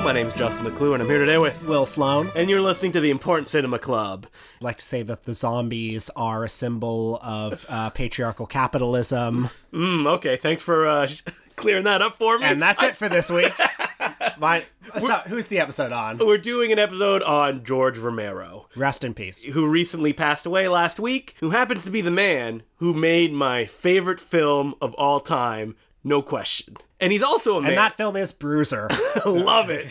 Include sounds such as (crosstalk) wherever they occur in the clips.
Hello, my name is Justin Decloux, and I'm here today with Will Sloan. And you're listening to the Important Cinema Club. I'd like to say that the zombies are a symbol of uh, patriarchal capitalism. Mm, okay, thanks for uh, (laughs) clearing that up for me. And that's it for this (laughs) week. My, so, who's the episode on? We're doing an episode on George Romero, Rest in peace. who recently passed away last week, who happens to be the man who made my favorite film of all time, no question. And he's also a man. And that film is Bruiser. (laughs) love it.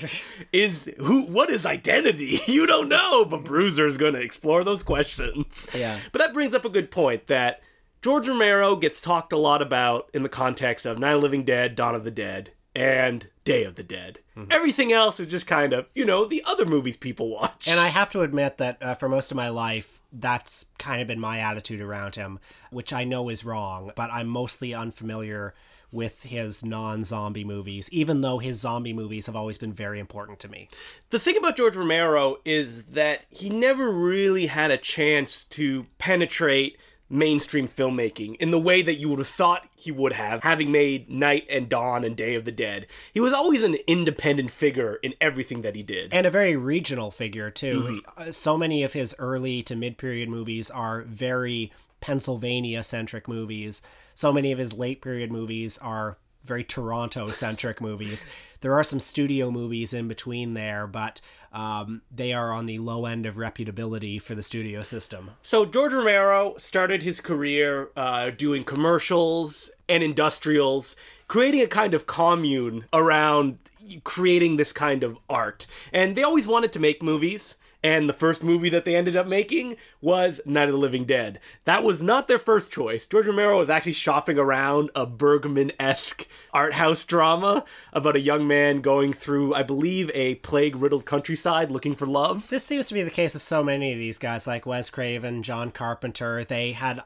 Is who? What is identity? (laughs) You don't know, but Bruiser is going to explore those questions. Yeah. But that brings up a good point that George Romero gets talked a lot about in the context of Night of the Living Dead, Dawn of the Dead, and Day of the Dead. Everything else is just kind of, you know, the other movies people watch. And I have to admit that uh, for most of my life, that's kind of been my attitude around him, which I know is wrong, but I'm mostly unfamiliar with his non zombie movies, even though his zombie movies have always been very important to me. The thing about George Romero is that he never really had a chance to penetrate mainstream filmmaking in the way that you would have thought he would have, having made Night and Dawn and Day of the Dead. He was always an independent figure in everything that he did. And a very regional figure, too. Uh, So many of his early to mid period movies are very Pennsylvania centric movies. So many of his late period movies are very Toronto centric (laughs) movies. There are some studio movies in between there, but um, they are on the low end of reputability for the studio system. So George Romero started his career uh, doing commercials and industrials, creating a kind of commune around creating this kind of art. And they always wanted to make movies. And the first movie that they ended up making was Night of the Living Dead. That was not their first choice. George Romero was actually shopping around a Bergman esque art house drama about a young man going through, I believe, a plague riddled countryside looking for love. This seems to be the case of so many of these guys, like Wes Craven, John Carpenter. They had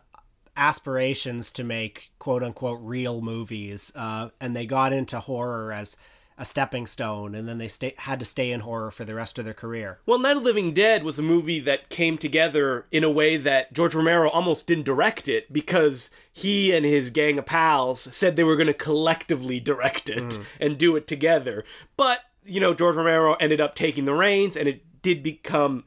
aspirations to make quote unquote real movies, uh, and they got into horror as a stepping stone, and then they sta had to stay in horror for the rest of their career. Well, Night of the Living Dead was a movie that came together in a way that George Romero almost didn't direct it because he and his gang of pals said they were going to collectively direct it mm. and do it together. But, you know, George Romero ended up taking the reins and it did become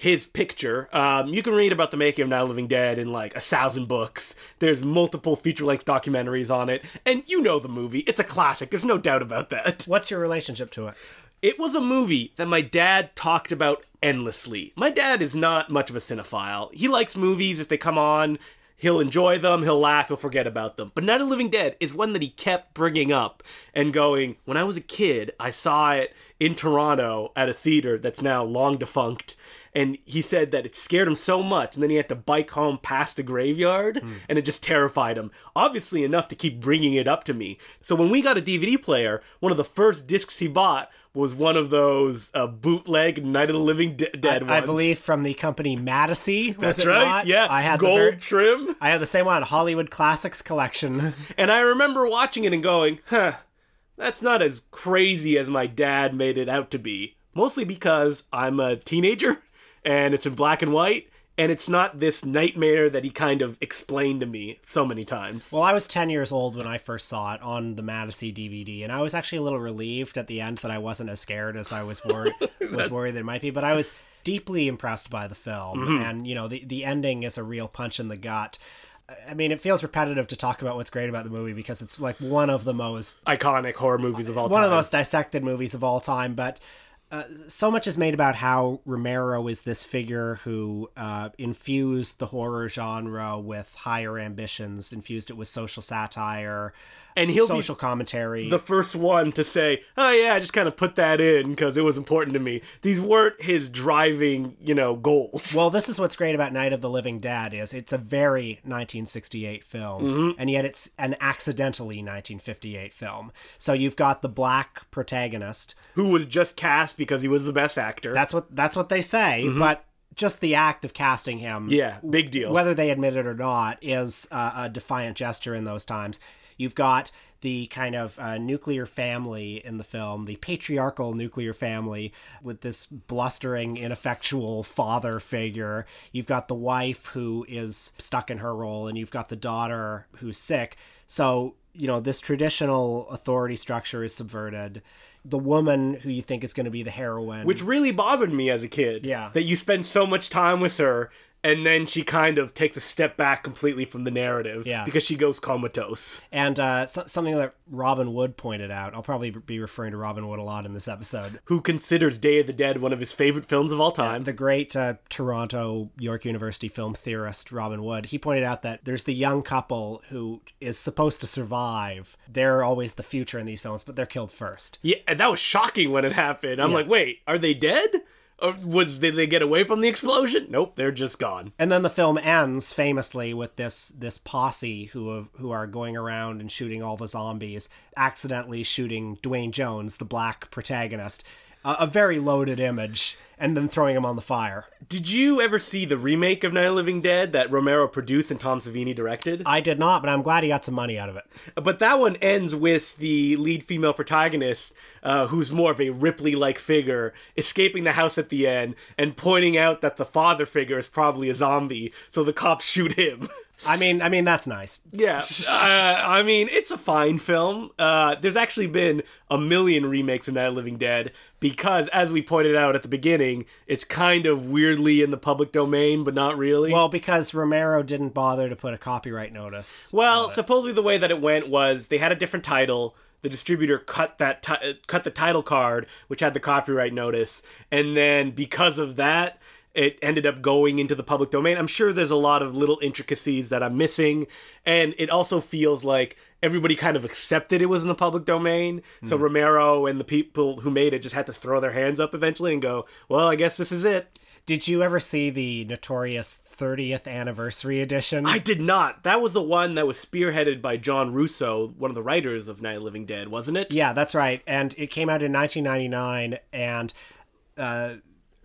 his picture. Um, you can read about the making of Night of Living Dead in like a thousand books. There's multiple feature length documentaries on it. And you know the movie. It's a classic. There's no doubt about that. (laughs) What's your relationship to it? It was a movie that my dad talked about endlessly. My dad is not much of a cinephile. He likes movies if they come on. He'll enjoy them, he'll laugh, he'll forget about them. But Night of Living Dead is one that he kept bringing up and going, When I was a kid, I saw it in Toronto at a theater that's now long defunct. And he said that it scared him so much, and then he had to bike home past a graveyard, and it just terrified him. Obviously, enough to keep bringing it up to me. So when we got a DVD player, one of the first discs he bought was one of those uh, bootleg Night of the Living De- Dead ones. I believe from the company Madacy. That's it right. not? Yeah, I had gold the ver- trim. I had the same one, Hollywood Classics collection. (laughs) And I remember watching it and going, huh, that's not as crazy as my dad made it out to be. Mostly because I'm a teenager and it's in black and white and it's not this nightmare that he kind of explained to me so many times. Well, I was 10 years old when I first saw it on the Madacy DVD, and I was actually a little relieved at the end that I wasn't as scared as I was worried (laughs) was worried that it might be, but I was deeply impressed by the film. Mm-hmm. And, you know, the the ending is a real punch in the gut. I mean, it feels repetitive to talk about what's great about the movie because it's like one of the most Iconic horror movies of all one time. One of the most dissected movies of all time, but so much is made about how Romero is this figure who uh, infused the horror genre with higher ambitions, infused it with social satire, And he'll be social commentary. the first one to say, "Oh yeah, I just kind of put that in because it was important to me." These weren't his driving, you know, goals. well, this is what's great about Night of the Living Dead is it's a very 1968 film, Mm-hmm. and yet it's an accidentally 1958 film. So you've got the black protagonist. who was just cast because he was the best actor. That's what that's what they say, but just the act of casting him Mm-hmm. yeah, big deal. whether they admit it or not, is uh, a defiant gesture in those times. You've got the kind of uh, nuclear family in the film, the patriarchal nuclear family with this blustering, ineffectual father figure. You've got the wife who is stuck in her role, and you've got the daughter who's sick. So, you know, this traditional authority structure is subverted. the woman who you think is going to be the heroine. which really bothered me as a kid. Yeah. That you spend so much time with her and then she kind of takes a step back completely from the narrative Yeah. because she goes comatose. and uh, so- something that Robin Wood pointed out. I'll probably be referring to Robin Wood a lot in this episode. Who considers Day of the Dead one of his favorite films of all time. The great uh, Toronto York University film theorist Robin Wood, he pointed out that there's the young couple who is supposed to survive. They're always the future in these films, but they're killed first. yeah, and that was shocking when it happened. I'm Yeah. like, wait, are they dead? Was did they get away from the explosion? Nope, they're just gone. And then the film ends famously with this this posse who have, who are going around and shooting all the zombies, accidentally shooting Duane Jones, the black protagonist, a, a very loaded image, and then throwing him on the fire. Did you ever see the remake of Night of the Living Dead that Romero produced and Tom Savini directed? I did not, but I'm glad he got some money out of it. But that one ends with the lead female protagonist, uh, who's more of a Ripley like figure, escaping the house at the end and pointing out that the father figure is probably a zombie, so the cops shoot him. (laughs) I mean, I mean that's nice. yeah, uh, I mean, it's a fine film. Uh, there's actually been a million remakes of Night of the Living Dead because, as we pointed out at the beginning, it's kind of weirdly in the public domain, but not really. Well, because Romero didn't bother to put a copyright notice. Well, supposedly the way that it went was they had a different title. The distributor cut that ti- cut the title card, which had the copyright notice, and then because of that, it ended up going into the public domain. I'm sure there's a lot of little intricacies that I'm missing, and it also feels like everybody kind of accepted it was in the public domain. So Romero and the people who made it just had to throw their hands up eventually and go, "Well, I guess this is it." Did you ever see the notorious 30th anniversary edition? I did not. That was the one that was spearheaded by John Russo, one of the writers of Night of Living Dead, wasn't it? Yeah, that's right. And it came out in 1999, and uh,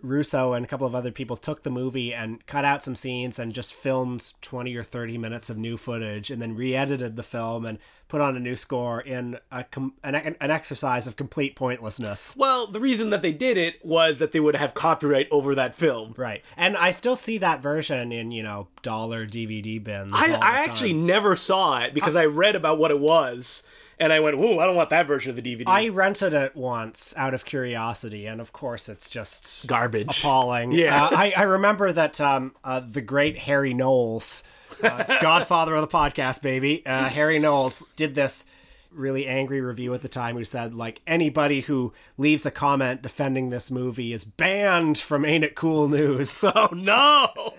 Russo and a couple of other people took the movie and cut out some scenes and just filmed 20 or 30 minutes of new footage and then re edited the film and put on a new score in a com- an, an exercise of complete pointlessness. Well, the reason that they did it was that they would have copyright over that film. Right. And I still see that version in, you know, dollar DVD bins. I, I actually never saw it because I read about what it was, and I went, "Ooh, I don't want that version of the DVD." I rented it once out of curiosity, and of course, it's just Garbage. appalling. (laughs) Yeah. Uh, I, I remember that um, uh, the great Harry Knowles, uh, (laughs) godfather of the podcast, baby, uh, Harry Knowles did this really angry review at the time who said like anybody who leaves a comment defending this movie is banned from Ain't It Cool News. (laughs) Oh no!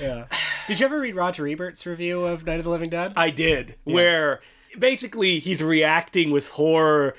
yeah. (sighs) Did you ever read Roger Ebert's review of Night of the Living Dead? I did. Where basically he's reacting with horror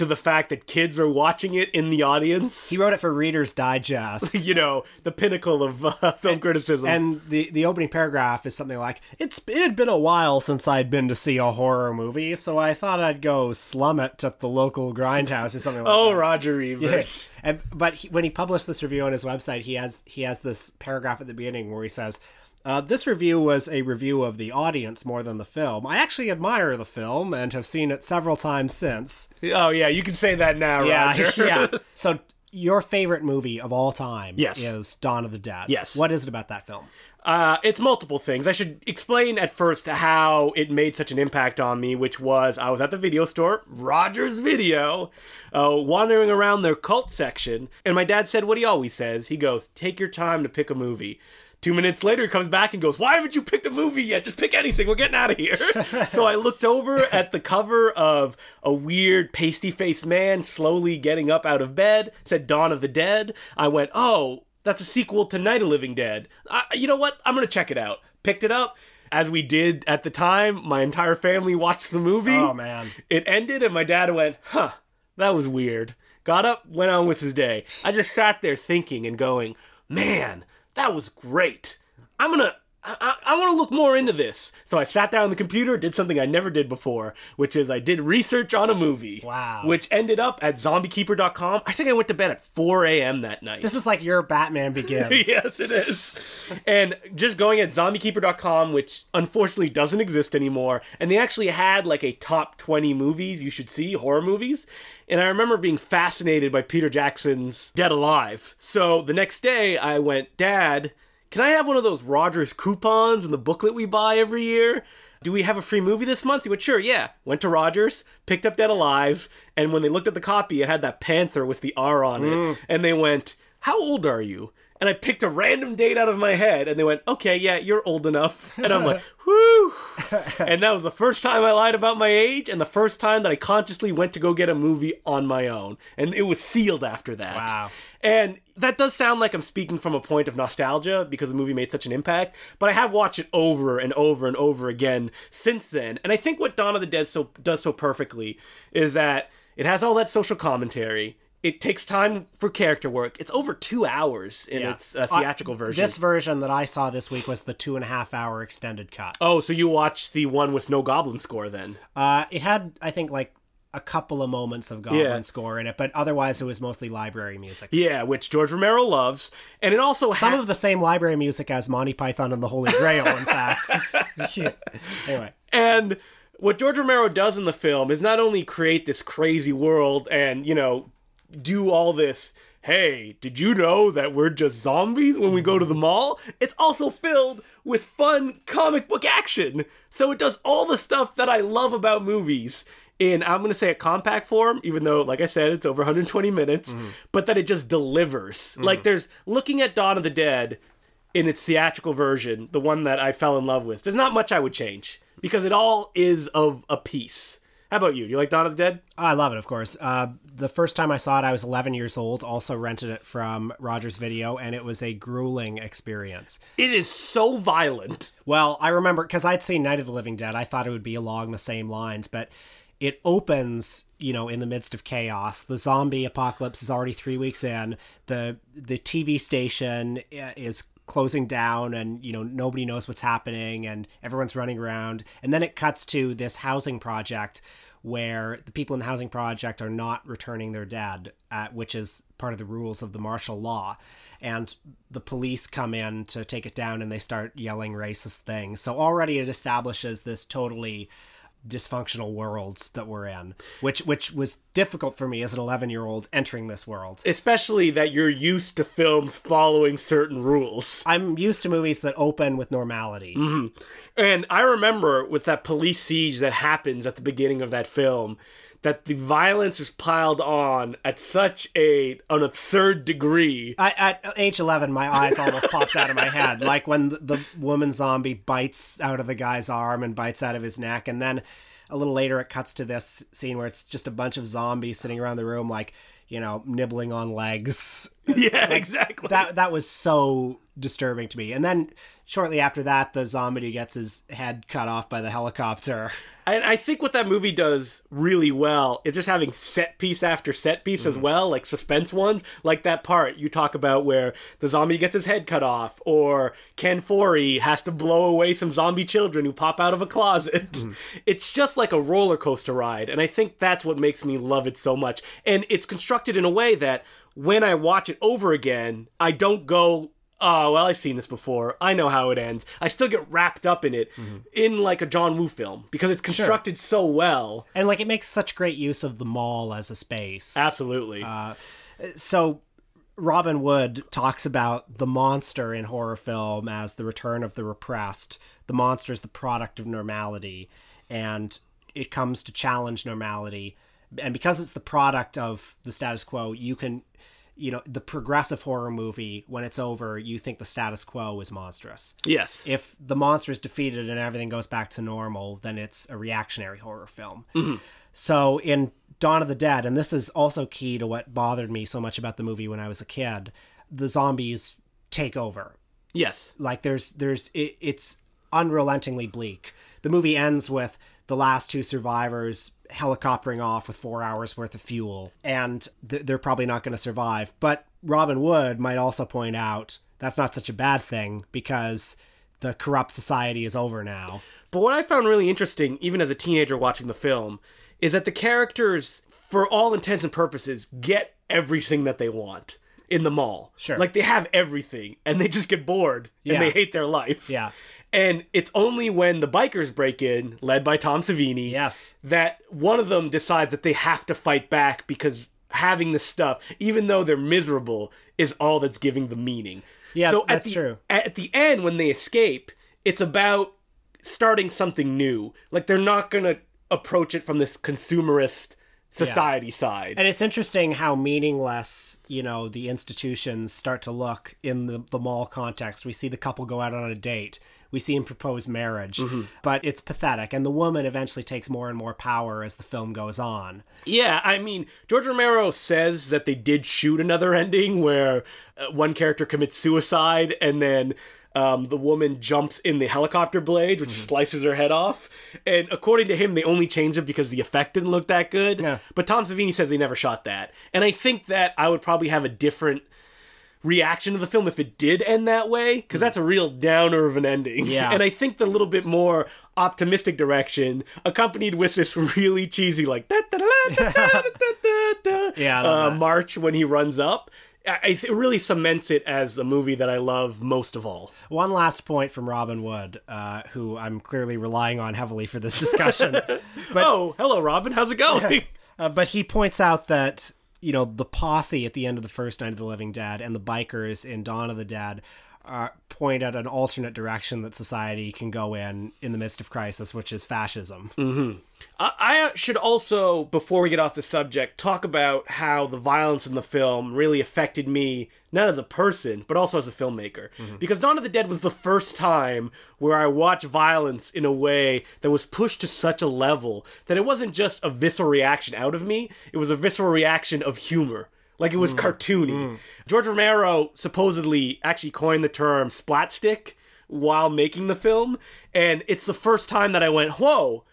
to the fact that kids are watching it in the audience. he wrote it for Reader's Digest. (laughs) you know, the pinnacle of uh, (laughs) film criticism. And the the opening paragraph is something like, "It's it had been a while since I'd been to see a horror movie, so I thought I'd go slum it at the local grindhouse or something like (laughs) oh, that." Oh, Roger Ebert. And, but he, when he published this review on his website, he has he has this paragraph at the beginning where he says. Uh, this review was a review of the audience more than the film. I actually admire the film and have seen it several times since. Oh yeah, you can say that now, (laughs) Roger. yeah. (laughs) So, your favorite movie of all time Yes. is Dawn of the Dead. Yes. What is it about that film? Uh, it's multiple things. I should explain at first how it made such an impact on me, which was I was at the video store, Rogers Video, uh, wandering around their cult section, and my dad said what he always says. He goes, "Take your time to pick a movie." Two minutes later, he comes back and goes, "Why haven't you picked a movie yet? Just pick anything. We're getting out of here." (laughs) so I looked over at the cover of a weird pasty-faced man slowly getting up out of bed. It said "Dawn of the Dead." I went, "Oh." That's a sequel to Night of the Living Dead. I, you know what? I'm gonna check it out. Picked it up. As we did at the time, my entire family watched the movie. Oh, man. It ended, and my dad went, "Huh, that was weird." Got up, went on with his day. I just sat there thinking and going, "Man, that was great. I'm gonna." I, I, I want to look more into this. So I sat down on the computer, did something I never did before, which is I did research on a movie. Wow. Which ended up at zombiekeeper.com. I think I went to bed at 4 a.m. that night. This is like your Batman Begins. (laughs) yes, it is. and just going at zombiekeeper.com, which unfortunately doesn't exist anymore, and they actually had like a top 20 movies you should see, horror movies. And I remember being fascinated by Peter Jackson's Dead Alive. So the next day I went, Dad, can I have one of those Rogers coupons in the booklet we buy every year? Do we have a free movie this month? He went, Sure, yeah. Went to Rogers, picked up Dead Alive, and when they looked at the copy, it had that panther with the R on it. Mm. And they went, How old are you? And I picked a random date out of my head, and they went, Okay, yeah, you're old enough. And I'm like, (laughs) Whoo! (laughs) and that was the first time I lied about my age, and the first time that I consciously went to go get a movie on my own. And it was sealed after that. Wow. And that does sound like I'm speaking from a point of nostalgia because the movie made such an impact, but I have watched it over and over and over again since then. And I think what Dawn of the Dead so does so perfectly is that it has all that social commentary. It takes time for character work. It's over two hours in Yeah. its uh, theatrical Uh, version. This version that I saw this week was the two and a half hour extended cut. oh, so you watched the one with no goblin score then? Uh, it had, I think, like a couple of moments of goblin Yeah. score in it, but otherwise it was mostly library music. Yeah, which George Romero loves, and it also Some ha- of the same library music as Monty Python and the Holy Grail, in fact. Yeah. (laughs) (laughs) Anyway, And what George Romero does in the film is not only create this crazy world and, you know, do all this, hey, did you know that we're just zombies when we go to the mall? It's also filled with fun comic book action. So it does all the stuff that I love about movies in, I'm going to say a compact form, even though, like I said, it's over 120 minutes, mm-hmm. but that it just delivers. Mm-hmm. Like there's looking at Dawn of the Dead in its theatrical version, the one that I fell in love with, there's not much I would change because it all is of a piece. How about you? Do you like Dawn of the Dead? I love it, of course. Uh, the first time I saw it, I was 11 years old. Also rented it from Rogers Video, and it was a grueling experience. It is so violent. Well, I remember because I'd seen Night of the Living Dead. I thought it would be along the same lines, but it opens, you know, in the midst of chaos. The zombie apocalypse is already three weeks in. the The TV station uh, is closing down, and you know nobody knows what's happening, and everyone's running around. And then it cuts to this housing project where the people in the housing project are not returning their dead, uh, which is part of the rules of the martial law. And the police come in to take it down and they start yelling racist things. So already it establishes this totally dysfunctional worlds that we're in, which which was difficult for me as an 11 year old entering this world. Especially that you're used to films following certain rules. I'm used to movies that open with normality. Mm-hmm. And I remember with that police siege that happens at the beginning of that film, that the violence is piled on at such a an absurd degree. I, at age 11, my eyes almost popped out of my head. Like when the, the woman zombie bites out of the guy's arm and bites out of his neck. And then a little later, it cuts to this scene where it's just a bunch of zombies sitting around the room, like, you know, nibbling on legs. (laughs) yeah, exactly. That, that was so disturbing to me. And then shortly after that, the zombie gets his head cut off by the helicopter. And I think what that movie does really well is just having set piece after set piece as mm-hmm. well, like suspense ones, like that part you talk about where the zombie gets his head cut off, or Ken Foree has to blow away some zombie children who pop out of a closet. Mm-hmm. (laughs) It's just like a roller coaster ride, and I think that's what makes me love it so much. And it's constructed in a way that when I watch it over again, I don't go oh well i've seen this before i know how it ends i still get wrapped up in it mm-hmm. in like a john woo film because it's constructed so well And like it makes such great use of the mall as a space. absolutely uh, so Robin Wood talks about the monster in horror film as the return of the repressed. The monster is the product of normality, and it comes to challenge normality. And because it's the product of the status quo, you can, you know, the progressive horror movie, when it's over, you think the status quo is monstrous. yes If the monster is defeated and everything goes back to normal, then it's a reactionary horror film. Mm-hmm. So in Dawn of the Dead, and this is also key to what bothered me so much about the movie when I was a kid, the zombies take over. yes Like there's there's it, it's unrelentingly bleak. The movie ends with the last two survivors helicoptering off with four hours worth of fuel, and th- they're probably not going to survive. But Robin Wood might also point out that's not such a bad thing because the corrupt society is over now. But what I found really interesting, even as a teenager watching the film, is that the characters, for all intents and purposes, get everything that they want in the mall. Sure. Like they have everything and they just get bored Yeah. and they hate their life. Yeah. And it's only when the bikers break in, led by Tom Savini, Yes. that one of them decides that they have to fight back because having the stuff, even though they're miserable, is all that's giving the meaning. Yeah, so that's the, true. At the end, when they escape, it's about starting something new. Like they're not gonna approach it from this consumerist society side. And it's interesting how meaningless, you know, the institutions start to look in the, the mall context. We see the couple go out on a date. We see him propose marriage, Mm-hmm. but it's pathetic. And the woman eventually takes more and more power as the film goes on. Yeah, I mean, George Romero says that they did shoot another ending where uh, one character commits suicide and then um, the woman jumps in the helicopter blade, which slices her head off. And according to him, they only changed it because the effect didn't look that good. Yeah. But Tom Savini says they never shot that. And I think that I would probably have a different reaction to the film if it did end that way because mm. that's a real downer of an ending yeah and i think the little bit more optimistic direction accompanied with this really cheesy like da, da, da, march when he runs up I, it really cements it as the movie that I love most of all. One last point from Robin Wood, uh, who I'm clearly relying on heavily for this discussion. but, oh, hello, Robin. How's it going? Uh, but he points out that you know the posse at the end of the first Night of the Living Dead and the bikers in Dawn of the Dead uh, point at an alternate direction that society can go in in the midst of crisis, which is fascism. I, I should also, before we get off the subject, talk about how the violence in the film really affected me, not as a person, but also as a filmmaker. Because Dawn of the Dead was the first time where I watched violence in a way that was pushed to such a level that it wasn't just a visceral reaction out of me, it was a visceral reaction of humor. Like it was mm. cartoony. Mm. George Romero supposedly actually coined the term splat stick while making the film, and it's the first time that I went, whoa,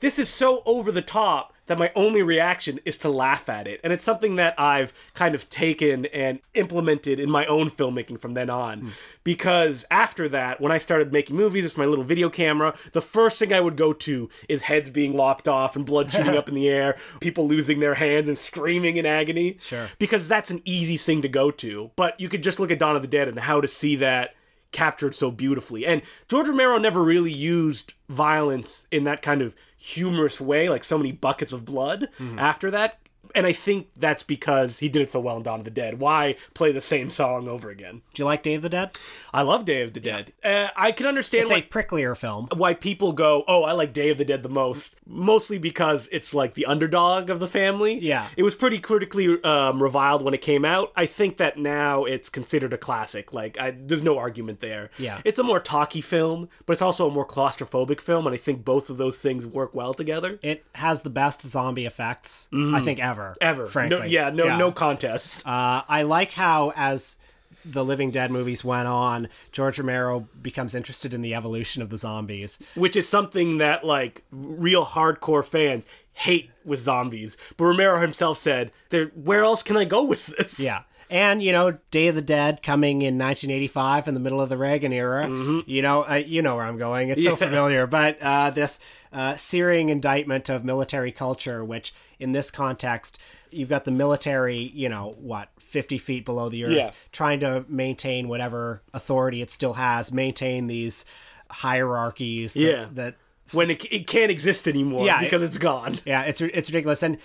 this is so over the top that my only reaction is to laugh at it. And it's something that I've kind of taken and implemented in my own filmmaking from then on. Hmm. Because after that, when I started making movies with my little video camera, the first thing I would go to is heads being lopped off and blood shooting (laughs) up in the air, people losing their hands and screaming in agony. Sure. Because that's an easy thing to go to. But you could just look at Dawn of the Dead and how to see that captured so beautifully. And George Romero never really used violence in that kind of humorous way, like so many buckets of blood mm-hmm. after that. And I think that's because he did it so well in Dawn of the Dead. Why play the same song over again? Do you like Day of the Dead? I love Day of the Dead. Uh, I can understand It's why, a pricklier film. why people go, "Oh, I like Day of the Dead the most." Mostly because it's like the underdog of the family. Yeah. it was pretty critically um, reviled when it came out. I think that now it's considered a classic. Like, I, there's no argument there. Yeah. it's a more talky film, but it's also a more claustrophobic film, and I think both of those things work well together. It has the best zombie effects I think ever. Mm-hmm. Ever, frankly. no, yeah, no, no contest. Uh, I like how as the Living Dead movies went on, George Romero becomes interested in the evolution of the zombies. which is something that like real hardcore fans hate with zombies. But Romero himself said, "There, where else can I go with this?" Yeah. And you know, Day of the Dead coming in 1985 in the middle of the Reagan era. You know, uh, you know where I'm going. It's so Mm-hmm. Familiar. But uh, this uh, searing indictment of military culture, which in this context, you've got the military. You know what, 50 feet below the earth, Yeah. trying to maintain whatever authority it still has, maintain these hierarchies. That, Yeah. That when it, it can't exist anymore Yeah, because it's gone. yeah, it's it's ridiculous, and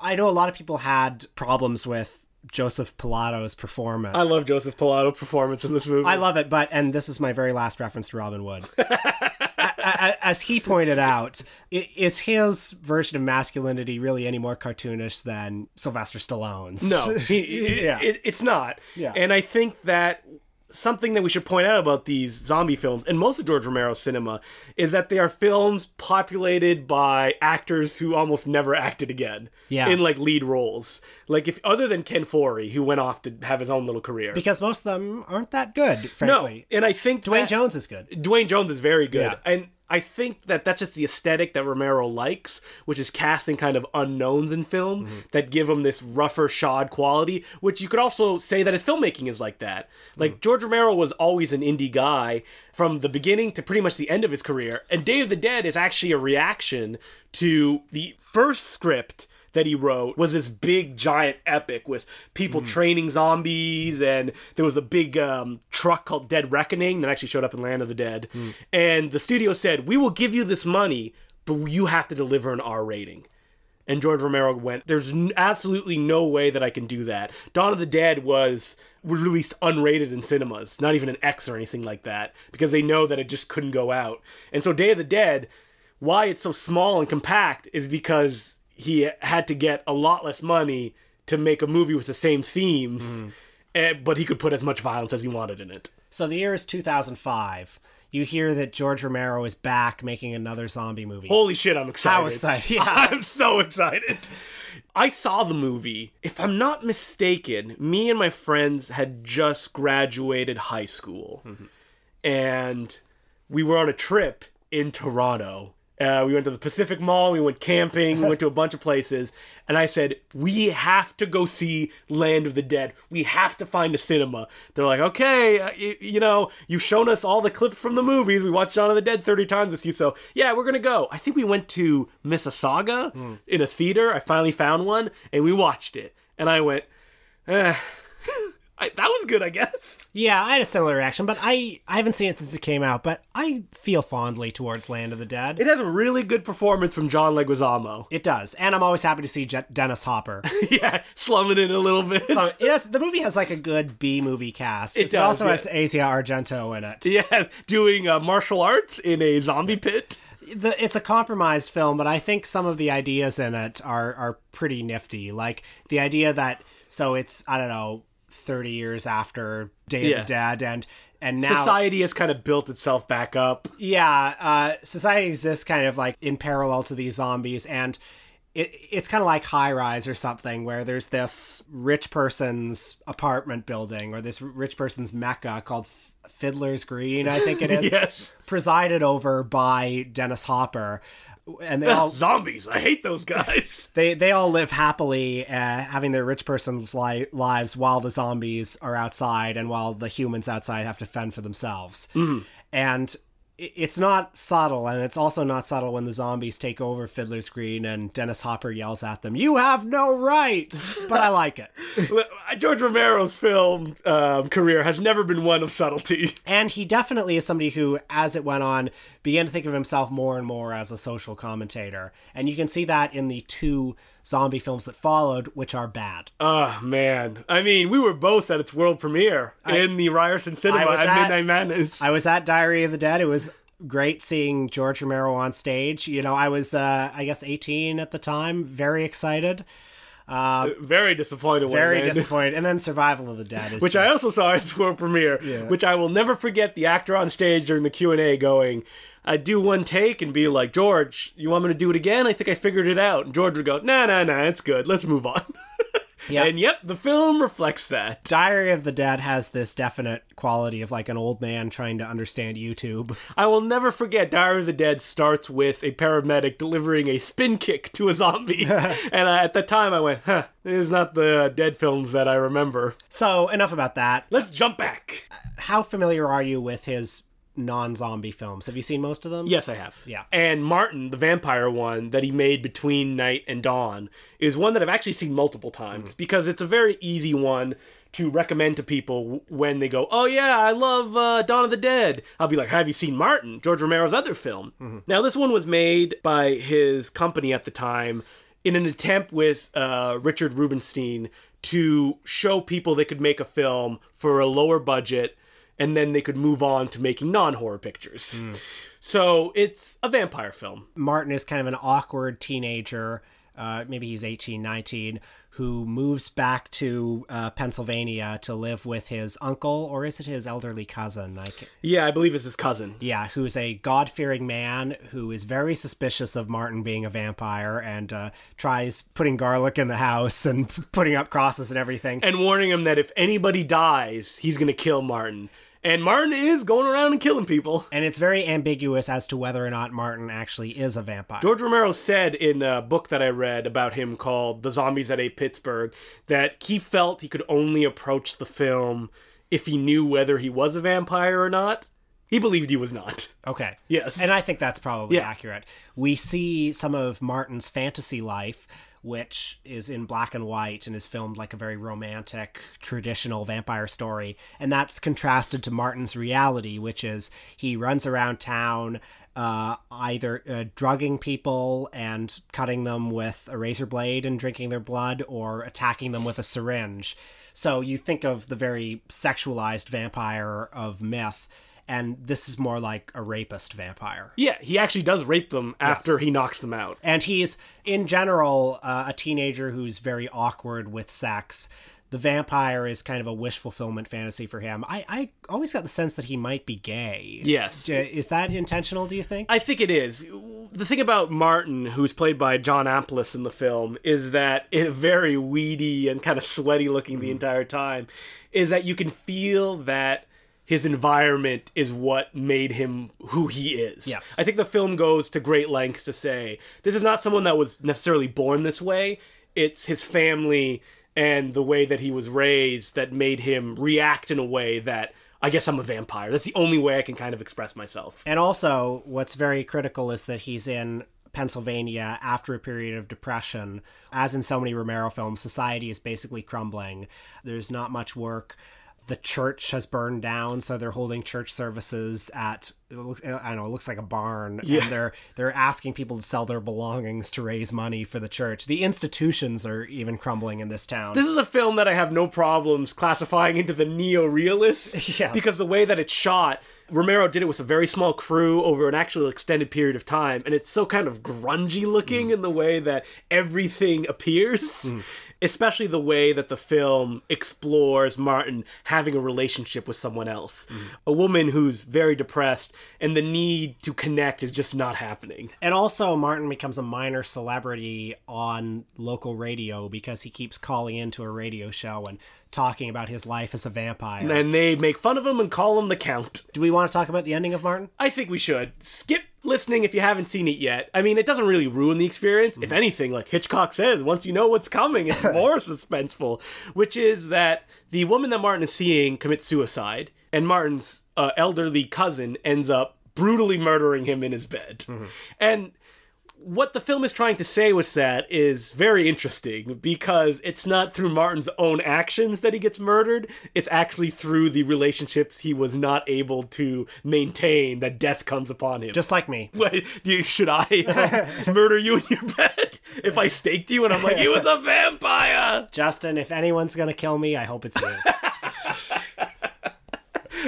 I know a lot of people had problems with Joseph Pilato's performance. I love Joseph Pilato performance in this movie. I love it, but and this is my very last reference to Robin Wood. (laughs) As he pointed out, is his version of masculinity really any more cartoonish than Sylvester Stallone's? no, he- (laughs) Yeah. it- it's not. Yeah. and I think that something that we should point out about these zombie films and most of George Romero's cinema is that they are films populated by actors who almost never acted again. Yeah. in like lead roles. Like if other than Ken Foree, who went off to have his own little career. because most of them aren't that good. no, and I think Duane Jones is good. Duane Jones is very good. Yeah. And I think that that's just the aesthetic that Romero likes, which is casting kind of unknowns in film Mm-hmm. that give him this rougher shod quality, which you could also say that his filmmaking is like that. Like Mm. George Romero was always an indie guy from the beginning to pretty much the end of his career. And Day of the Dead is actually a reaction to the first script that he wrote was this big giant epic with people training zombies and there was a big um, truck called dead reckoning that actually showed up in land of the dead and the studio said we will give you this money but you have to deliver an r rating And George Romero went, There's n- absolutely no way that I can do that. Dawn of the Dead was was released unrated in cinemas, not even an X or anything like that, because they know that it just couldn't go out. And so Day of the Dead, why it's so small and compact is because he had to get a lot less money to make a movie with the same themes, eh, but he could put as much violence as he wanted in it. So the year is 2005. You hear that George Romero is back making another zombie movie. Holy shit, I'm excited. How (laughs) excited, yeah. I'm so excited. I saw the movie. If I'm not mistaken, me and my friends had just graduated high school. And we were on a trip in Toronto. Uh, we went to the Pacific Mall, we went camping, we went to a bunch of places. And I said, We have to go see Land of the Dead. We have to find a cinema. They're like, Okay, uh, y- you know, you've shown us all the clips from the movies. We watched Dawn of the Dead 30 times with you. So, yeah, we're going to go. I think we went to Mississauga in a theater. I finally found one and we watched it. And I went, eh. (laughs) I, that was good, I guess. Yeah, I had a similar reaction, but I I haven't seen it since it came out, but I feel fondly towards Land of the Dead. It has a really good performance from John Leguizamo. It does, and I'm always happy to see Je- Dennis Hopper. (laughs) yeah, slumming it a little bit. So it has, the movie has like a good B movie cast. It, does, it also yeah. has Asia Argento in it. yeah, doing uh, martial arts in a zombie pit. The, it's a compromised film, but I think some of the ideas in it are are pretty nifty. Like the idea that so it's I don't know, thirty years after Day Yeah. of the Dead, and and now Society has kind of built itself back up. yeah, uh, society exists kind of like in parallel to these zombies, and it, it's kind of like High Rise or something, where there's this rich person's apartment building or this rich person's mecca called Fiddler's Green, I think it is, (laughs) Yes. presided over by Dennis Hopper, and they all (laughs) Zombies. I hate those guys. (laughs) they they all live happily, uh, having their rich person's li- lives while the zombies are outside and while the humans outside have to fend for themselves. And i- it's not subtle, and it's also not subtle when the zombies take over Fiddler's Green and Dennis Hopper yells at them, "You have no right!" But I like it. (laughs) George Romero's film um, career has never been one of subtlety. (laughs) And he definitely is somebody who, as it went on, began to think of himself more and more as a social commentator. And you can see that in the two zombie films that followed, which are bad. Oh man, I mean, we were both at its world premiere in the Ryerson Cinema at, at- Midnight Madness. I was at Diary of the Dead. It was great seeing George Romero on stage. You know, I was, uh, I guess, 18 at the time, very excited, uh, uh, very disappointed. very (laughs) disappointed. And then Survival of the Dead is which I also saw at its world premiere, which I will never forget. The actor on stage during the Q and A going, "I'd do one take and be like, George, you want me to do it again? I think I figured it out." And George would go, "Nah, nah, nah, it's good. Let's move on." (laughs) Yeah. And yep, the film reflects that. Diary of the Dead has this definite quality of like an old man trying to understand YouTube. I will never forget. Diary of the Dead starts with a paramedic delivering a spin kick to a zombie, (laughs) (laughs) and uh, at the time I went, "Huh, this is not the Dead films that I remember." So, enough about that. Let's jump back. How familiar are you with his non zombie films? Have you seen most of them? Yes, I have. Yeah. And Martin, the vampire one that he made between Night and Dawn, is one that I've actually seen multiple times because it's a very easy one to recommend to people when they go, "Oh yeah, I love uh, Dawn of the Dead." I'll be like, "Have you seen Martin, George Romero's other film?" Now, this one was made by his company at the time in an attempt with uh, Richard Rubinstein to show people they could make a film for a lower budget and then they could move on to making non-horror pictures. So it's a vampire film. Martin is kind of an awkward teenager. Uh, maybe he's 18, 19, who moves back to uh, Pennsylvania to live with his uncle, or is it his elderly cousin? Ca Yeah, I believe it's his cousin. yeah, who's a God fearing man who is very suspicious of Martin being a vampire and uh, tries putting garlic in the house and (laughs) putting up crosses and everything. And warning him that if anybody dies, he's going to kill Martin. And Martin is going around and killing people. And it's very ambiguous as to whether or not Martin actually is a vampire. George Romero said in a book that I read about him called The Zombies That Ate Pittsburgh that he felt he could only approach the film if he knew whether he was a vampire or not. He believed he was not. Okay. Yes. And I think that's probably Yeah. accurate. We see some of Martin's fantasy life, which is in black and white and is filmed like a very romantic, traditional vampire story. And that's contrasted to Martin's reality, which is he runs around town. uh, either uh, drugging people and cutting them with a razor blade and drinking their blood, or attacking them with a syringe. So you think of the very sexualized vampire of myth, and this is more like a rapist vampire. Yeah, he actually does rape them after Yes. he knocks them out. And he's, in general, uh, a teenager who's very awkward with sex. The vampire is kind of a wish fulfillment fantasy for him. I, I always got the sense that he might be gay. Yes. Is that intentional, do you think? I think it is. The thing about Martin, who's played by John Amplas in the film, is that it very weedy and kind of sweaty looking the entire time, is that you can feel that his environment is what made him who he is. Yes. I think the film goes to great lengths to say this is not someone that was necessarily born this way. It's his family and the way that he was raised that made him react in a way that I guess I'm a vampire. That's the only way I can kind of express myself. And also, what's very critical is that he's in Pennsylvania after a period of depression. As in so many Romero films, society is basically crumbling. There's not much work. The church has burned down, so they're holding church services at it looks, I don't know, it looks like a barn. Yeah. And they're they're asking people to sell their belongings to raise money for the church. The institutions are even crumbling in this town. This is a film that I have no problems classifying into the neo-realist (laughs) Yes. because the way that it's shot, Romero did it with a very small crew over an actual extended period of time, and it's so kind of grungy looking mm. in the way that everything appears. Mm. Especially the way that the film explores Martin having a relationship with someone else. Mm-hmm. A woman who's very depressed, and the need to connect is just not happening. And also, Martin becomes a minor celebrity on local radio because he keeps calling into a radio show and talking about his life as a vampire. And they make fun of him and call him the Count. Do we want to talk about the ending of Martin? I think we should skip listening if you haven't seen it yet. I mean, it doesn't really ruin the experience. If anything, like Hitchcock says, once you know what's coming, it's (laughs) more suspenseful. Which is that the woman that Martin is seeing commits suicide, and Martin's uh, elderly cousin ends up brutally murdering him in his bed. And what the film is trying to say with that is very interesting because it's not through Martin's own actions that he gets murdered. It's actually through the relationships he was not able to maintain that death comes upon him. Just like me. (laughs) Wait, do you, should I (laughs) um, murder you in your bed if I staked you and I'm like, he was a vampire? Justin, if anyone's going to kill me, I hope it's you. (laughs)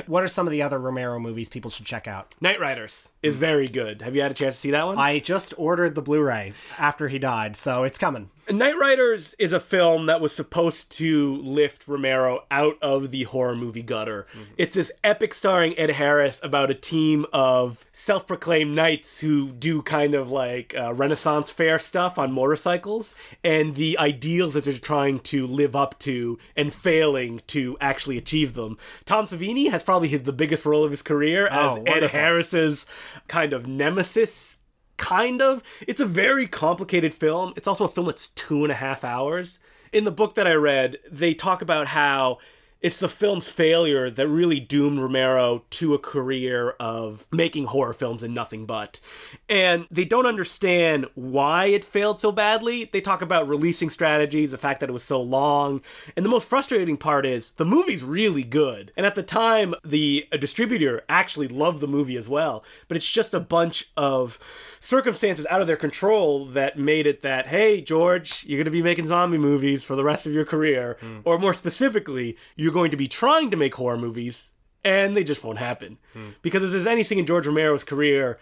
what are some of the other Romero movies people should check out? Knightriders is very good. Have you had a chance to see that one? I just ordered the Blu ray after he died, so it's coming. Knightriders is a film that was supposed to lift Romero out of the horror movie gutter. It's this epic starring Ed Harris about a team of self proclaimed knights who do kind of like uh, Renaissance fair stuff on motorcycles and the ideals that they're trying to live up to and failing to actually achieve them. Tom Savini has probably hit the biggest role of his career as Oh, Ed. Harris's kind of nemesis kind of. It's a very complicated film. It's also a film that's two and a half hours. In the book that I read, they talk about how it's the film's failure that really doomed Romero to a career of making horror films and nothing but. And they don't understand why it failed so badly. They talk about releasing strategies, the fact that it was so long. And the most frustrating part is the movie's really good. And at the time, the a distributor actually loved the movie as well. But it's just a bunch of circumstances out of their control that made it that, hey, George, you're going to be making zombie movies for the rest of your career. Hmm. Or more specifically, you're going to be trying to make horror movies. And they just won't happen. Hmm. Because if there's anything in George Romero's career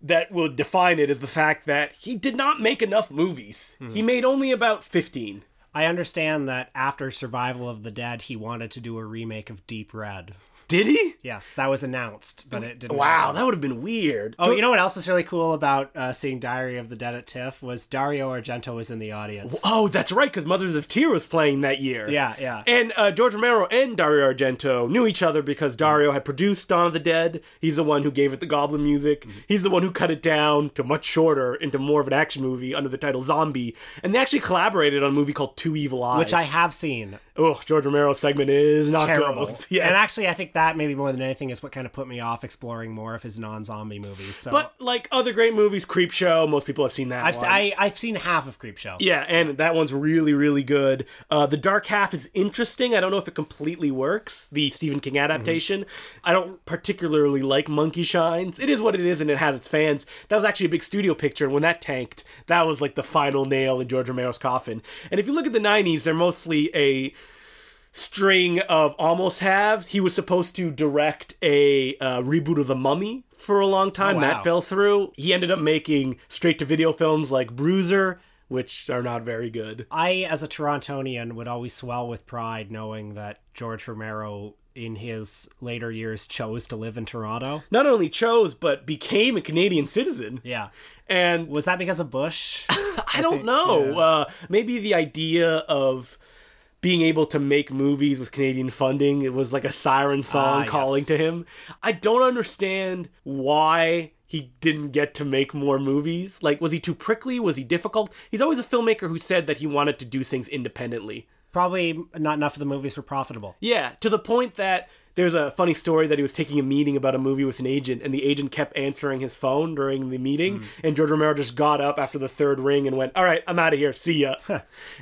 that will define it is the fact that he did not make enough movies. Hmm. He made only about 15. I understand that after Survival of the Dead, he wanted to do a remake of Deep Red. Did he? Yes, that was announced, but it didn't. Wow, happen. that would have been weird. Oh, you know what else is really cool about uh, seeing Diary of the Dead at TIFF was Dario Argento was in the audience. Oh, that's right, because Mother of Tears was playing that year. Yeah, yeah. And uh, George Romero and Dario Argento knew each other because Dario had produced Dawn of the Dead. He's the one who gave it the goblin music. Mm-hmm. He's the one who cut it down to much shorter into more of an action movie under the title Zombie. And they actually collaborated on a movie called Two Evil Eyes. Which I have seen. Oh, George Romero's segment is not terrible. good. (laughs) Yes. And actually, I think that maybe more than anything is what kind of put me off exploring more of his non-zombie movies. So but like other great movies, Creepshow, most people have seen that. I've, one. I, I've seen half of Creepshow. Yeah, and that one's really, really good. Uh, the Dark Half is interesting. I don't know if it completely works, the Stephen King adaptation. I don't particularly like Monkey Shines. It is what it is, and it has its fans. That was actually a big studio picture, and when that tanked, that was like the final nail in George Romero's coffin. And if you look at the 90s, they're mostly a string of almost halves. He was supposed to direct a uh, reboot of The Mummy for a long time. Oh, wow. That fell through. He ended up making straight to video films like Bruiser, which are not very good. I, as a Torontonian, would always swell with pride knowing that George Romero, in his later years, chose to live in Toronto. Not only chose, but became a Canadian citizen. Yeah. And Was that because of Bush? (laughs) I don't know. Uh, maybe the idea of being able to make movies with Canadian funding, it was like a siren song Ah, calling to him. I don't understand why he didn't get to make more movies. Like, was he too prickly? Was he difficult? He's always a filmmaker who said that he wanted to do things independently. Probably not enough of the movies were profitable. Yeah, to the point that there's a funny story that he was taking a meeting about a movie with an agent, and the agent kept answering his phone during the meeting, mm. and George Romero just got up after the third ring and went, "All right, I'm out of here. See ya."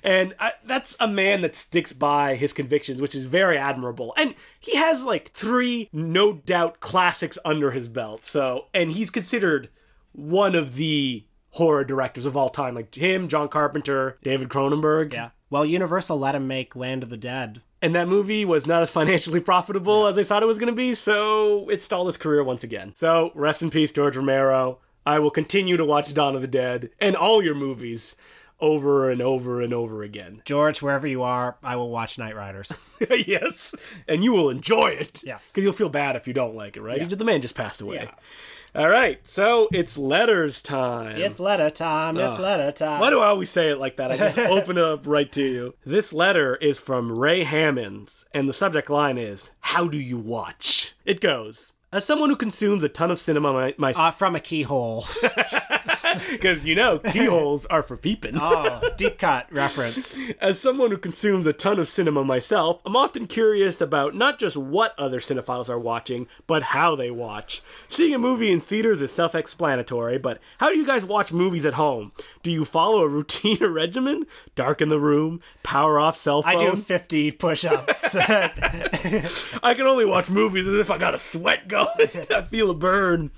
and I, that's a man that sticks by his convictions, which is very admirable. And he has like three, no doubt, classics under his belt. So, and he's considered one of the horror directors of all time, like him, John Carpenter, David Cronenberg. Yeah. Well, Universal let him make Land of the Dead. And that movie was not as financially (laughs) profitable as they thought it was going to be, so it stalled his career once again. So, rest in peace, George Romero. I will continue to watch Dawn of the Dead and all your movies over and over and over again. (laughs) George, wherever you are, I will watch Knightriders. (laughs) yes, and you will enjoy it. Yes. Because you'll feel bad if you don't like it, right? The man just passed away. Yeah. All right, so it's letters time. it's letter time. It's letter time. Why do I always say it like that? I just (laughs) open it up right to you. This letter is from Ray Hammonds, and the subject line is How do you watch? It goes As someone who consumes a ton of cinema my, my uh, from a keyhole. (laughs) because you know keyholes are for peeping. oh, deep cut reference. As someone who consumes a ton of cinema myself, I'm often curious about not just what other cinephiles are watching, but how they watch. Seeing a movie in theaters is self explanatory, but how do you guys watch movies at home? Do you follow a (laughs) routine or regimen? Darken the room, power off cell phone? I do 50 push ups. (laughs) I can only watch movies as if I got a sweat going. (laughs) I feel a burn.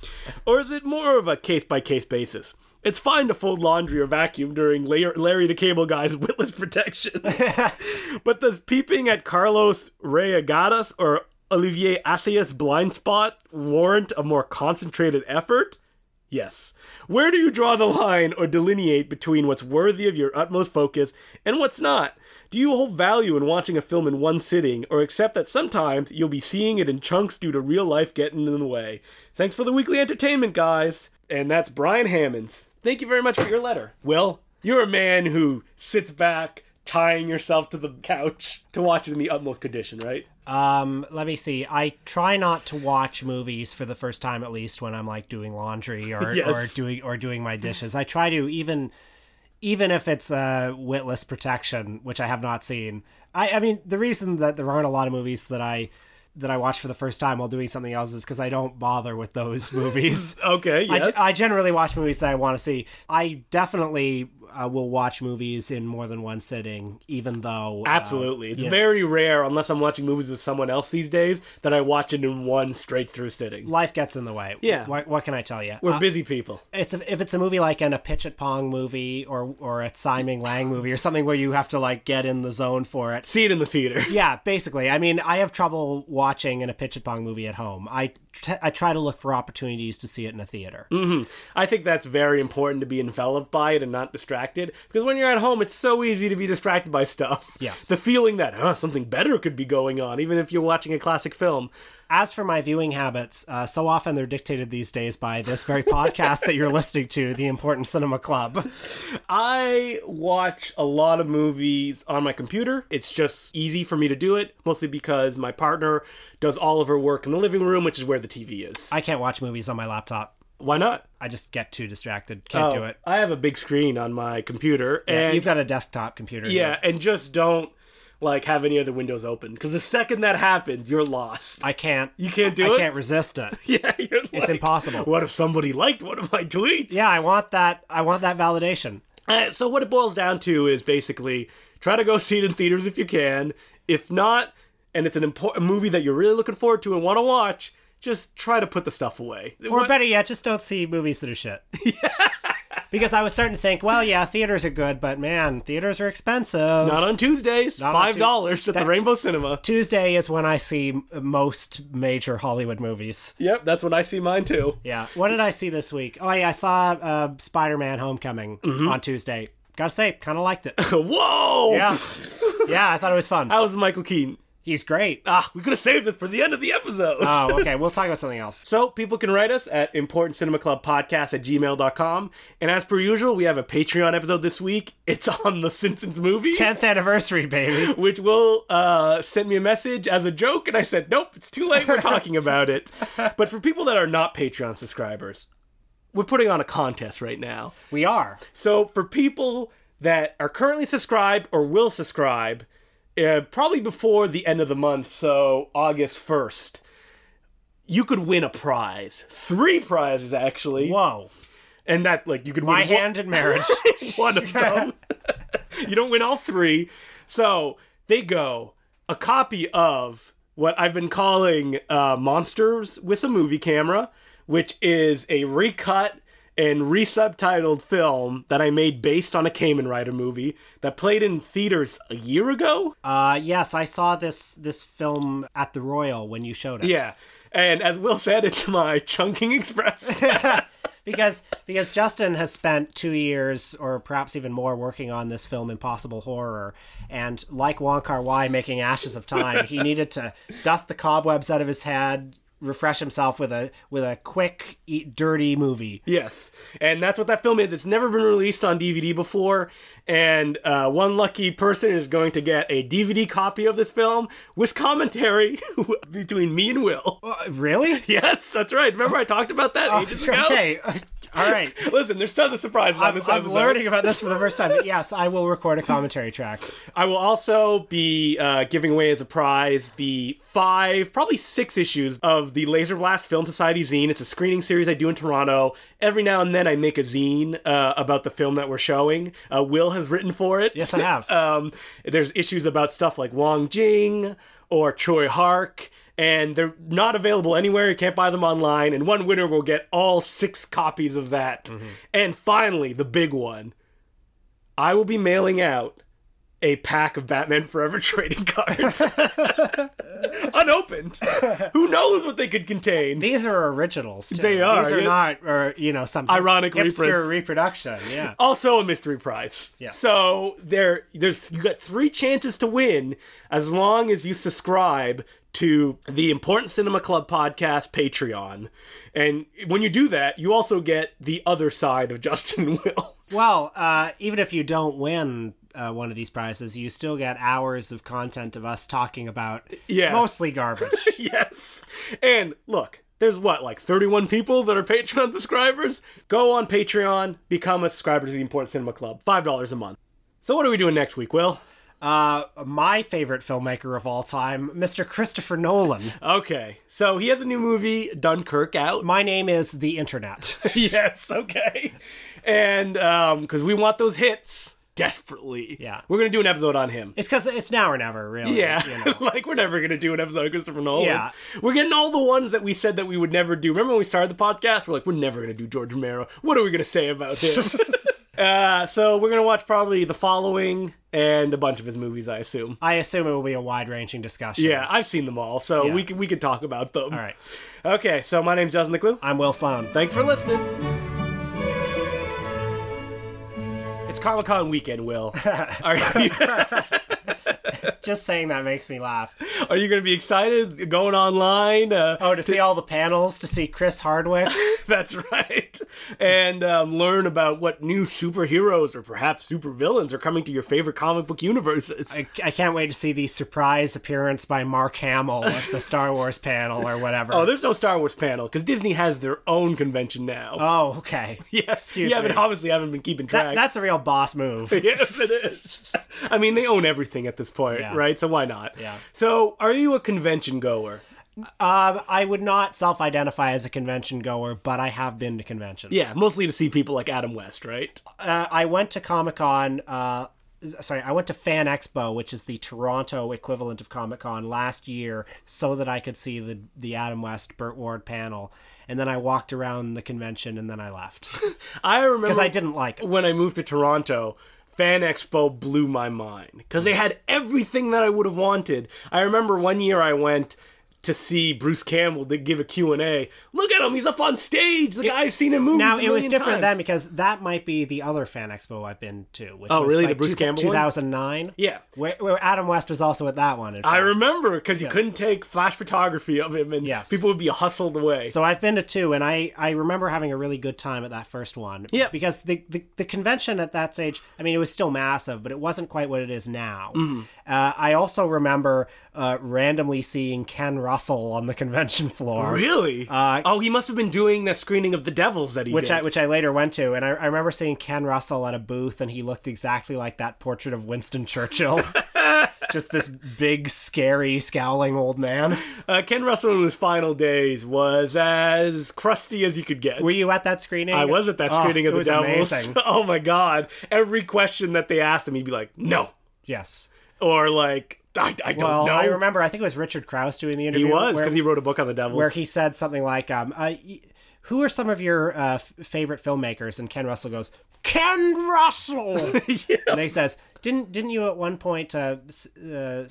Or is it more of a case by case basis? It's fine to fold laundry or vacuum during Larry, the Cable Guy's (laughs) witless protection. (laughs) but does peeping at Carlos Reygadas or Olivier Assayas blind spot warrant a more concentrated effort? Yes. Where do you draw the line or delineate between what's worthy of your utmost focus and what's not? Do you hold value in watching a film in one sitting, or accept that sometimes you'll be seeing it in chunks due to real life getting in the way? Thanks for the weekly entertainment, guys. And that's Brian Hammonds. Thank you very much for your letter. Will, you're a man who sits back, tying yourself to the couch to watch it in the utmost condition, right? um, let me see. I try not to watch movies for the first time at least when I'm like doing laundry or, (laughs) Yes. or doing or doing my dishes. I try to even even if it's uh, witless protection, which I have not seen. I, I mean, the reason that there aren't a lot of movies that I that I watch for the first time while doing something else is because I don't bother with those (laughs) movies. Okay, I, yes. I generally watch movies that I want to see. I definitely uh, will watch movies in more than one sitting, even though uh, Absolutely. It's very rare, unless I'm watching movies with someone else these days, that I watch it in one straight through sitting. life gets in the way. Yeah. What, what can I tell you? We're Uh, busy people. it's a, if it's a movie like an Apichatpong movie or or a Simon Lang movie or something where you have to like get in the zone for it. See it in the theater. (laughs) Yeah, basically. I mean, I have trouble watching in Apichatpong movie at home. I tr- I try to look for opportunities to see it in a theater. I think that's very important to be enveloped by it and not distracted. Because when you're at home, it's so easy to be distracted by stuff. Yes. The feeling that, huh, something better could be going on, even if you're watching a classic film. As for my viewing habits, uh, so often they're dictated these days by this very podcast that you're listening to, the Important Cinema Club. I watch a lot of movies on my computer. It's just easy for me to do it, mostly because my partner does all of her work in the living room, which is where the TV is. I can't watch movies on my laptop. Why not? I just get too distracted. Can't do Oh, it. I have a big screen on my computer, and You've got a desktop computer. yeah, and just don't like have any other windows open because the second that happens, you're lost. I can't. You can't do I it? I can't resist it. (laughs) yeah, you're It's like, impossible. What if somebody liked one of my tweets? Yeah, I want that. I want that validation. Uh, so what it boils down to is basically try to go (laughs) see it in theaters if you can. If not, and it's an important movie that you're really looking forward to and want to watch, just try to put the stuff away. Or What- better yet, just don't see movies that are shit. (laughs) because I was starting to think, well, yeah, theaters are good, but man, theaters are expensive. not on Tuesdays. Not Five Tu- dollars at the Rainbow Cinema. Tuesday is when I see most major Hollywood movies. Yep, that's when I see mine too. Yeah. What did I see this week? Oh, yeah, I saw uh, Spider Man Homecoming Mm-hmm. on Tuesday. Gotta say, kind of liked it. (laughs) Whoa! Yeah. (laughs) yeah, I thought it was fun. How was Michael Keaton? He's great. Ah, we could have saved this for the end of the episode. Oh, (laughs) okay. We'll talk about something else. So people can write us at importantcinemaclubpodcast at gmail.com. And as per usual, we have a Patreon episode this week. It's on the Simpsons movie. 10th anniversary, baby. (laughs) Which will uh, send me a message as a joke, and I said, "Nope, it's too late. We're talking about it." (laughs) But for people that are not Patreon subscribers, we're putting on a contest right now. We are. So for people that are currently subscribed or will subscribe, uh, probably before the end of the month, so August first, you could win a prize, three prizes actually, Whoa. and that like you could My win one- hand in marriage. (laughs) one of them. (laughs) you don't win all three. So they go a copy of what I've been calling uh, Monsters with a Movie Camera, which is a recut and resubtitled film that I made based on a Kamen Rider movie that played in theaters a year ago. Uh, yes, I saw this this film at the Royal when you showed it. Yeah. And as Will said, (laughs) it's my Chungking Express. (laughs) (laughs) because because Justin has spent two years or perhaps even more working on this film Impossible Horror, and like Wong Kar Wai making Ashes of Time, he needed to dust the cobwebs out of his head, refresh himself with a with a quick, eat, dirty movie. Yes, and that's what that film is. It's never been released on DVD before, and uh, one lucky person is going to get a DVD copy of this film with commentary (laughs) between me and Will. Uh, really? Yes, that's right. Remember I talked about that ages ago. okay. All right. (laughs) Listen, there's tons of surprises I'm, this I'm episode. learning about this for the first time. But (laughs) yes, I will record a commentary track. I will also be uh, giving away as a prize the five, probably six issues of the Laser Blast Film Society zine. It's a screening series I do in Toronto. Every now and then I make a zine uh, about the film that we're showing. Uh, Will has written for it. Yes, I have. (laughs) um, there's issues about stuff like Wong Jing or Tsui Hark. And they're not available anywhere. You can't buy them online. And one winner will get all six copies of that. Mm-hmm. And finally, the big one. I will be mailing out a pack of Batman Forever (laughs) trading cards. (laughs) Unopened. Who knows what they could contain? These are originals. Too. They are, These are yeah. not, or you know, some Ironic hipster reproduction. Yeah. also a mystery prize. Yeah. So there there's you got three chances to win as long as you subscribe to the Important Cinema Club podcast Patreon. And when you do that, you also get the other side of (laughs) Justin Will. Well, uh, even if you don't win uh, one of these prizes, you still get hours of content of us talking about Yeah. mostly garbage. (laughs) yes. And look, there's what, like 31 people that are Patreon (laughs) subscribers? Go on Patreon, become a subscriber to the Important Cinema Club. $5 a month. So what are we doing next week, Will? uh, my favorite filmmaker of all time, Mr. Christopher Nolan. (laughs) Okay. So he has a new movie, Dunkirk, out. My name is the Internet. yes, okay. And um because we want those hits desperately. Yeah. We're gonna do an episode on him. it's because it's now or never, really. Yeah, you know. (laughs) like we're never gonna do an episode of Christopher Nolan. Yeah. we're getting all the ones that we said that we would never do. Remember when we started the podcast? We're like, we're never gonna do George Romero. What are we gonna say about him? (laughs) (laughs) uh, so we're gonna watch probably the following and a bunch of his movies, I assume. I assume it will be a wide-ranging discussion. Yeah, I've seen them all, so Yeah. we can we can talk about them. All right. Okay, so my name's Justin Decloux. I'm Will Sloan. Thanks for listening. It's Comic Con weekend, Will. (laughs) Are you, (laughs) (laughs) Just saying that makes me laugh. are you going to be excited going online? Uh, Oh, to see all the panels, to see Chris Hardwick. (laughs) that's right. And um, learn about what new superheroes or perhaps supervillains are coming to your favorite comic book universes. I, I can't wait to see the surprise appearance by Mark Hamill at the Star Wars panel or whatever. oh, there's no Star Wars panel because Disney has their own convention now. Oh, okay. (laughs) yes, excuse you haven't me. obviously haven't been keeping track. That, that's a real boss move. yes, it is. I mean, they own everything at this point, Yeah. right? So why not? Yeah. So, are you a convention goer? Um, I would not self-identify as a convention goer, but I have been to conventions. Yeah, mostly to see people like Adam West, right? uh, I went to Comic Con. Uh, sorry, I went to Fan Expo, which is the Toronto equivalent of Comic Con, last year, so that I could see the the Adam West Burt Ward panel. And then I walked around the convention, and then I left (laughs) I remember (laughs) because I didn't like it. when I moved to Toronto, Fan Expo blew my mind because they had everything that I would have wanted. I remember one year I went to see Bruce Campbell to give a Q&A. Look at him, he's up on stage. The guy I've seen in movies. Now it was different then because that might be the other Fan Expo I've been to. Which Oh, was really? The Bruce two- Campbell one? 2009. Yeah. where, where Adam West was also at that one. I remember because you couldn't take flash photography of him and Yes. people would be hustled away. So I've been to two, and I, I remember having a really good time at that first one. Yeah. Because the, the, the convention at that stage, I mean, it was still massive, but it wasn't quite what it is now. Mm-hmm. Uh, I also remember uh, randomly seeing Ken Russell on the convention floor. Really? Uh, oh, he must have been doing the screening of The Devils that he Which did. I, which I later went to, and I, I remember seeing Ken Russell at a booth, and he looked exactly like that portrait of Winston Churchill. (laughs) Just this big, scary, scowling old man. uh, Ken Russell in his final days was as crusty as you could get. Were you at that screening? I was at that Oh, screening of The Devils. Amazing. (laughs) oh my god. Every question that they asked him, he'd be like, no. Yes. Or like, I, I don't Well, know. I remember. I think it was Richard Crouse doing the interview. he was because he wrote a book on The devil, where he said something like, um, uh, "Who are some of your uh, f- favorite filmmakers?" And Ken Russell goes, "Ken Russell." (laughs) And they says, "Didn't didn't you at one point uh, uh,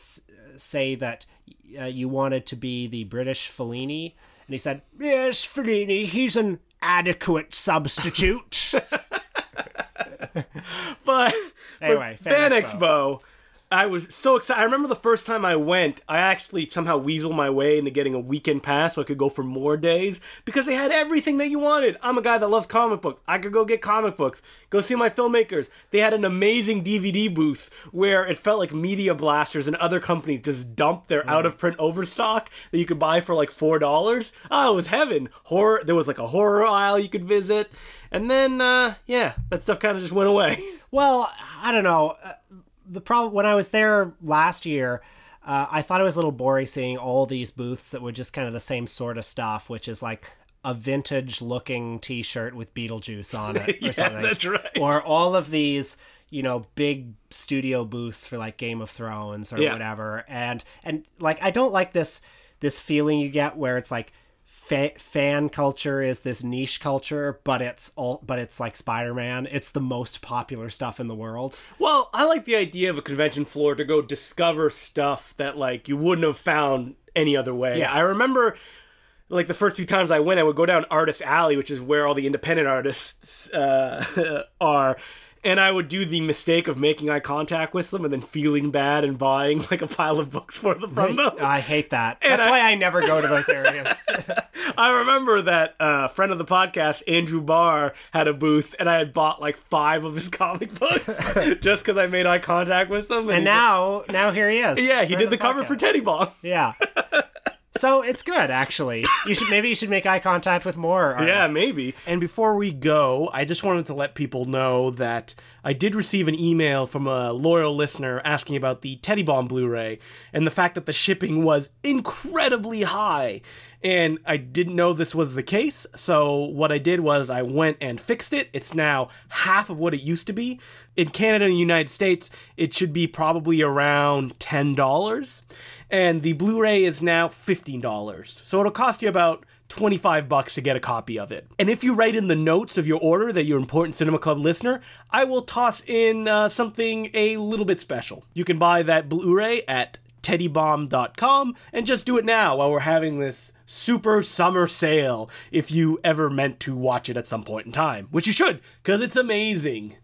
say that uh, you wanted to be the British Fellini?" And he said, "Yes, Fellini. He's an adequate substitute." (laughs) but Anyway, but Fan Fan Expo. Expo. I was so excited. I remember the first time I went, I actually somehow weaseled my way into getting a weekend pass so I could go for more days because they had everything that you wanted. I'm a guy that loves comic books. I could go get comic books, go see my filmmakers. They had an amazing DVD booth where it felt like Media Blasters and other companies just dumped their out of print overstock that you could buy for like four dollars. Oh, it was heaven. Horror. There was like a horror aisle you could visit, and then uh, yeah, that stuff kind of just went away. Well, I don't know. Uh, The problem when I was there last year, uh, I thought it was a little boring seeing all these booths that were just kind of the same sort of stuff, which is like a vintage looking T-shirt with Beetlejuice on it, or (laughs) Yeah, something. that's right. Or all of these, you know, big studio booths for like Game of Thrones or Yeah. whatever, and and like I don't like this this feeling you get where it's like fa- fan culture is this niche culture, but it's all but it's like Spider-Man. It's the most popular stuff in the world. Well, I like the idea of a convention floor to go discover stuff that like you wouldn't have found any other way. Yes. I remember like the first few times I went, I would go down Artist Alley, which is where all the independent artists uh, (laughs) are. And I would do the mistake of making eye contact with them and then feeling bad and buying like a pile of books for them from them. I hate that. That's I- why I never go to those areas. (laughs) (laughs) I remember that uh, friend of the podcast, Andrew Barr, had a booth, and I had bought like five of his (laughs) comic books just because I made eye contact with him. and he's now, now here he is. yeah, he did of the cover for. Teddy Bomb. Yeah. So it's good, actually. You should maybe you should make eye contact with more. (laughs) Artists. Yeah, maybe. And before we go, I just wanted to let people know that I did receive an email from a loyal listener asking about the Teddy Bomb Blu-ray and the fact that the shipping was incredibly high. And I didn't know this was the case, so what I did was I went and fixed it. It's now half of what it used to be. In Canada and the United States, it should be probably around $10. And the Blu-ray is now $15. So it'll cost you about 25 bucks to get a copy of it. And if you write in the notes of your order that you're an important Cinema Club listener, I will toss in uh, something a little bit special. You can buy that Blu-ray at teddybomb.com and just do it now while we're having this super summer sale if you ever meant to watch it at some point in time, which you should because it's amazing.